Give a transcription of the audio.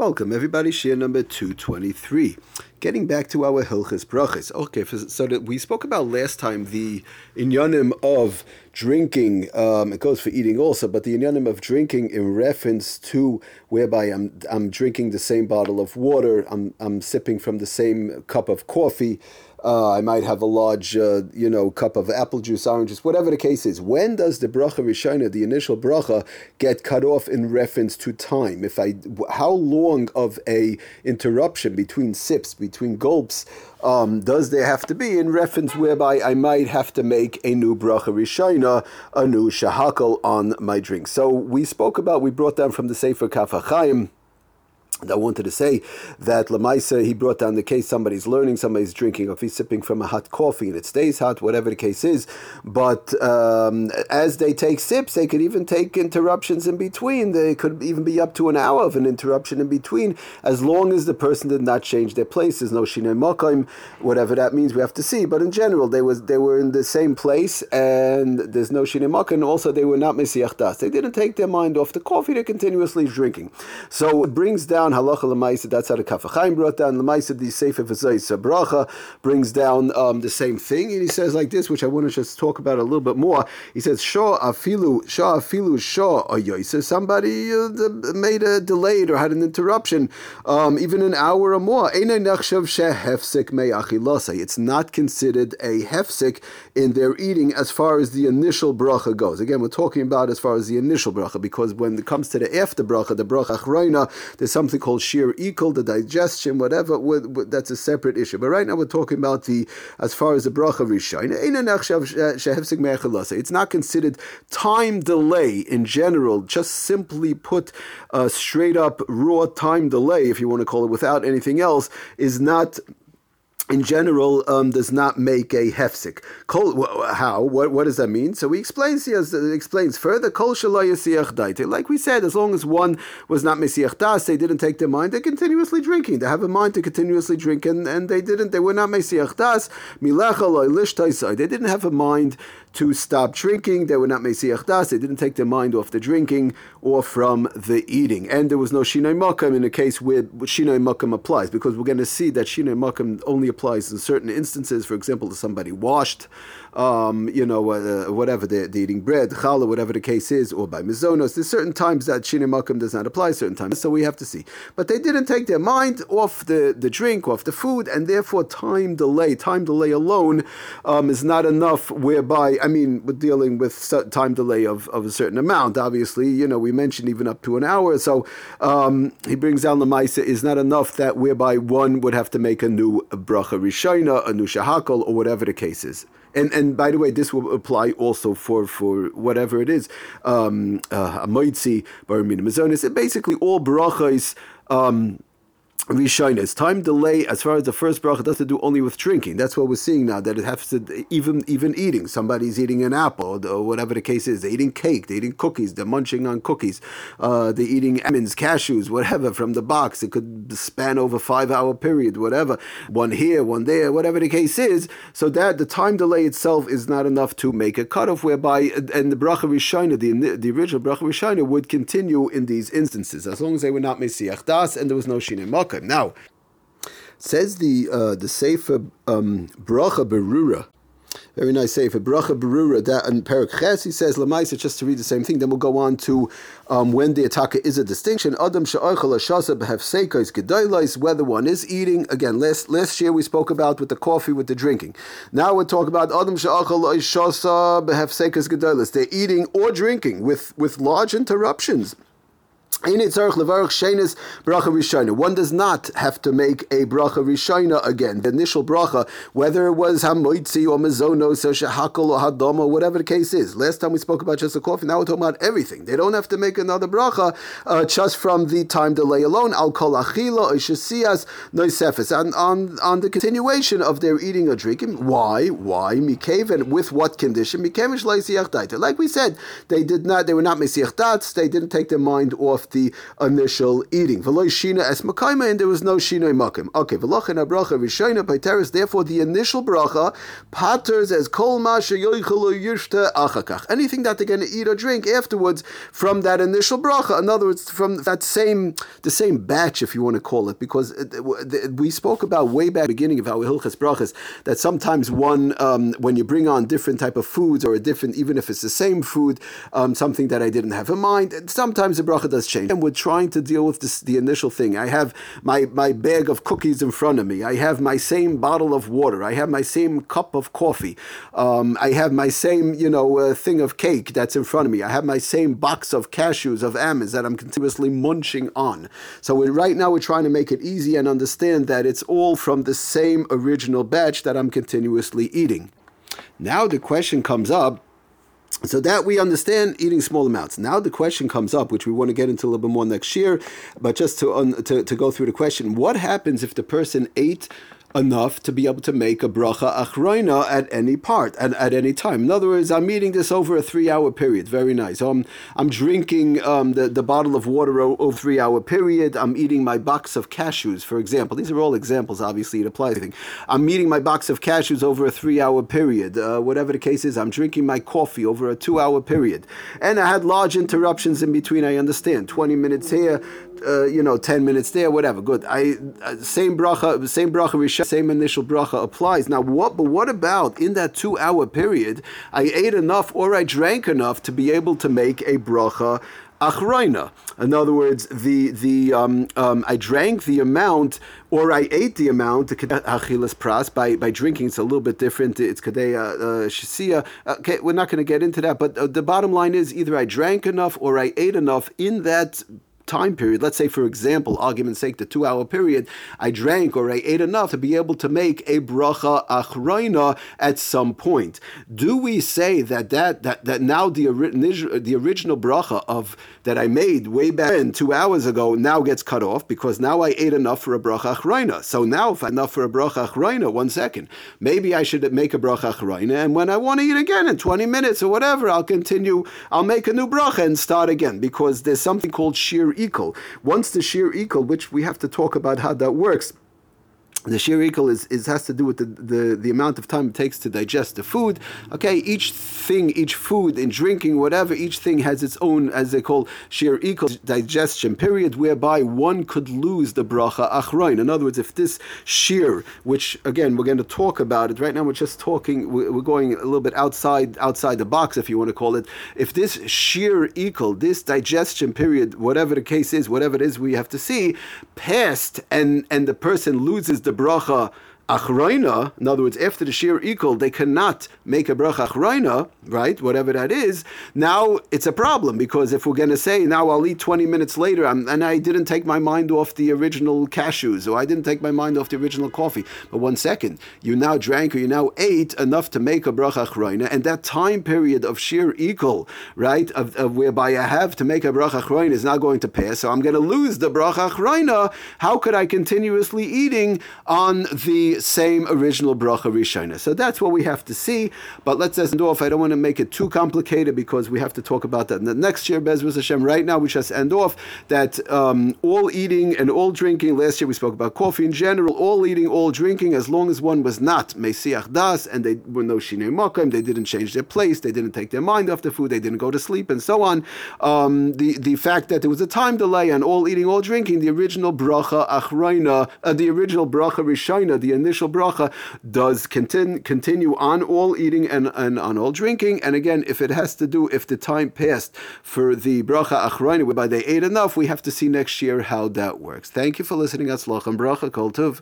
Welcome, everybody. Shiur number 223. Getting back to our Hilchis Brachis. Okay, so we spoke about last time the inyanim of drinking. Um, it goes for eating also, but the inyanim of drinking in reference to whereby I'm I'm drinking the same bottle of water, I'm I'm sipping from the same cup of coffee. Uh, I might have a large, uh, you know, cup of apple juice, oranges, whatever the case is. When does the bracha rishona, the initial bracha, get cut off in reference to time? If I, how long of a interruption between sips, between gulps, um, does there have to be in reference whereby I might have to make a new bracha rishona, a new shahakal on my drink? So we spoke about, we brought down from the Sefer Kaf HaChaim, I wanted to say that Lamaisa, he brought down the case somebody's learning, somebody's drinking, or if he's sipping from a hot coffee and it stays hot, whatever the case is. But um, as they take sips, they could even take interruptions in between. They could even be up to an hour of an interruption in between, as long as the person did not change their place. There's no shinei makim, whatever that means, we have to see. But in general, they was they were in the same place, and there's no shinei makim. Also, they were not mesiach das. They didn't take their mind off the coffee. They're continuously drinking. So it brings down down halacha lemaisa. That's how the Kaf HaChaim brought down lemaisa. The Sefer V'Zayis Bracha brings down um, the same thing, and he says like this, which I want to just talk about a little bit more. He says Shah afilu Shah afilu Shah ayoysa. Somebody uh, made a delayed or had an interruption, um, even an hour or more. It's not considered a hefsik in their eating as far as the initial bracha goes. Again, we're talking about as far as the initial bracha because when it comes to the after bracha, the bracha achrayna, there's something called shiur ikul, the digestion, whatever. That's a separate issue. But right now we're talking about the as far as the bracha rishon. It's not considered time delay in general. Just simply put, uh, straight up raw time delay, if you want to call it, without anything else, is not in general um, does not make a hefsik. How? What, what does that mean? So he explains he has, explains further. Kol Like we said, as long as one was not mesiach das, they didn't take their mind. They're continuously drinking. They have a mind to continuously drink, and, and they didn't. They were not mesiach das. They didn't have a mind to stop drinking. They were not mesiach das. They didn't take their mind off the drinking or from the eating. And there was no shinoi makam in a case where shinoi makam applies, because we're going to see that shinoi makam only applies in certain instances. For example, to somebody washed um, you know, uh, whatever they're, they're, eating bread, challah, whatever the case is, or by mizonos. There's certain times that shinei makom does not apply, certain times, so we have to see. But they didn't take their mind off the, the drink, off the food, and therefore time delay, time delay alone um, is not enough. Whereby, I mean, we're dealing with time delay of, of a certain amount. Obviously, you know, we mentioned even up to an hour. So um, he brings down the Maisa is not enough that whereby one would have to make a new bracha rishayna, a new shahakal, or whatever the case is and and by the way, this will apply also for for whatever it is, um, uh, amoitzi, baramina mazonis, basically all brachas. Um, Rishonis. Time delay, as far as the first bracha, does to do only with drinking. That's what we're seeing now. That it has to even even eating. Somebody's eating an apple or whatever the case is. They're eating cake. They're eating cookies. They're munching on cookies. Uh, they're eating almonds, cashews, whatever from the box. It could span over five hour period, whatever. One here, one there, whatever the case is. So that the time delay itself is not enough to make a cutoff. Whereby and the bracha rishona, the the original bracha rishona, would continue in these instances as long as they were not mesiach das and there was no shine makah. Now, says the uh, the Sefer um, Bracha Berura. Very nice Sefer Bracha Berura. That and Perak Ches he says Lamaisa just to read the same thing. Then we'll go on to um, when the ataka is a distinction. Adam she'oichel shasa behefseikos gedolos. Whether one is eating again. Last last year we spoke about with the coffee with the drinking. Now we're talking about Adam she'oichel shasa behefseikos gedolos. They're eating or drinking with with large interruptions. One does not have to make a bracha rishayna again. The initial bracha, whether it was hamoitzi or mazonos or shehakal or hadama, whatever the case is. Last time we spoke about just the coffee. Now we're talking about everything. They don't have to make another bracha uh, just from the time delay alone. Al kol achila oishasias noisefes. And on on the continuation of their eating or drinking. Why? Why? Mikaven with what condition? Mikavish Like we said, they did not. They were not mesiach They didn't take their mind off the initial eating. shina es and there was no shina makim. Okay, v'lachin bracha rishayna paiteris. Therefore, the initial bracha paters as kol masha yoichalu yishta achakach. Anything that they're going to eat or drink afterwards from that initial bracha. In other words, from that same the same batch, if you want to call it, because we spoke about way back beginning of our hilchas brachas that sometimes one um, when you bring on different type of foods or a different, even if it's the same food, um, something that I didn't have in mind. Sometimes the bracha does change, and we're trying to deal with this, the initial thing. I have my my bag of cookies in front of me. I have my same bottle of water. I have my same cup of coffee. Um, I have my same you know uh, thing of cake that's in front of me. I have my same box of cashews of almonds that I'm continuously munching on. So right now we're trying to make it easy and understand that it's all from the same original batch that I'm continuously eating. Now the question comes up. So that we understand eating small amounts. Now the question comes up, which we want to get into a little bit more next year, but just to, um, to, to go through the question, what happens if the person ate enough to be able to make a bracha achroina at any part and at any time. In other words, I'm eating this over a three-hour period. Very nice. I'm I'm drinking um, the the bottle of water over three-hour period. I'm eating my box of cashews, for example. These are all examples. Obviously, it applies. I'm eating my box of cashews over a three-hour period. Uh, whatever the case is, I'm drinking my coffee over a two-hour period, and I had large interruptions in between. I understand. Twenty minutes here, uh, you know, 10 minutes there, whatever. Good. I uh, same bracha, same bracha, same initial bracha applies. Now, what? But what about in that two-hour period? I ate enough or I drank enough to be able to make a bracha achroina. In other words, the the um, um, I drank the amount or I ate the amount achilas pras by by drinking. It's a little bit different. It's kadei uh, uh, shisia. Okay, we're not going to get into that. But uh, the bottom line is either I drank enough or I ate enough in that time period, let's say for example, argument's sake, the two hour period, I drank or I ate enough to be able to make a bracha achroina at some point. Do we say that that that, that now the, the original bracha of that I made way back then, two hours ago, now gets cut off because now I ate enough for a bracha achroina. So now if I enough for a bracha achroina, one second, maybe I should make a bracha achroina, and when I want to eat again in 20 minutes or whatever, I'll continue, I'll make a new bracha and start again because there's something called shir equal. Once the shiur ikul, which we have to talk about how that works, the shiur ikul is, is has to do with the, the, the amount of time it takes to digest the food. Okay, each thing, each food, in drinking, whatever, each thing has its own, as they call shiur ikul digestion period, whereby one could lose the bracha achroin. In other words, if this shir, which again we're going to talk about it right now, we're just talking, we're going a little bit outside outside the box, if you want to call it. If this shiur ikul, this digestion period, whatever the case is, whatever it is, we have to see, passed, and and the person loses the the bracha achroina, in other words, after the shiur ikul, they cannot make a bracha achroina, right? Whatever that is. Now it's a problem because if we're going to say now I'll eat 20 minutes later and I didn't take my mind off the original cashews or I didn't take my mind off the original coffee. But one second, you now drank or you now ate enough to make a bracha achroina, and that time period of shiur ikul, right, of, of, whereby I have to make a bracha achroina is now going to pass. So I'm going to lose the bracha achroina. How could I continuously eating on the same original bracha rishona. So that's what we have to see. But let's end off. I don't want to make it too complicated because we have to talk about that next year. Bezras Hashem. Right now, we just end off that um, all eating and all drinking. Last year we spoke about coffee in general. All eating, all drinking, as long as one was not mesiach das and they were no shinei makom, they didn't change their place, they didn't take their mind off the food, they didn't go to sleep, and so on. Um, the the fact that there was a time delay on all eating, all drinking, the original bracha achroina, uh, the original bracha rishona, the initial initial bracha does continue, continue on all eating and, and on all drinking. And again, if it has to do, if the time passed for the bracha achrayna, whereby they ate enough, we have to see next year how that works. Thank you for listening. Atzlach and bracha kol tuv.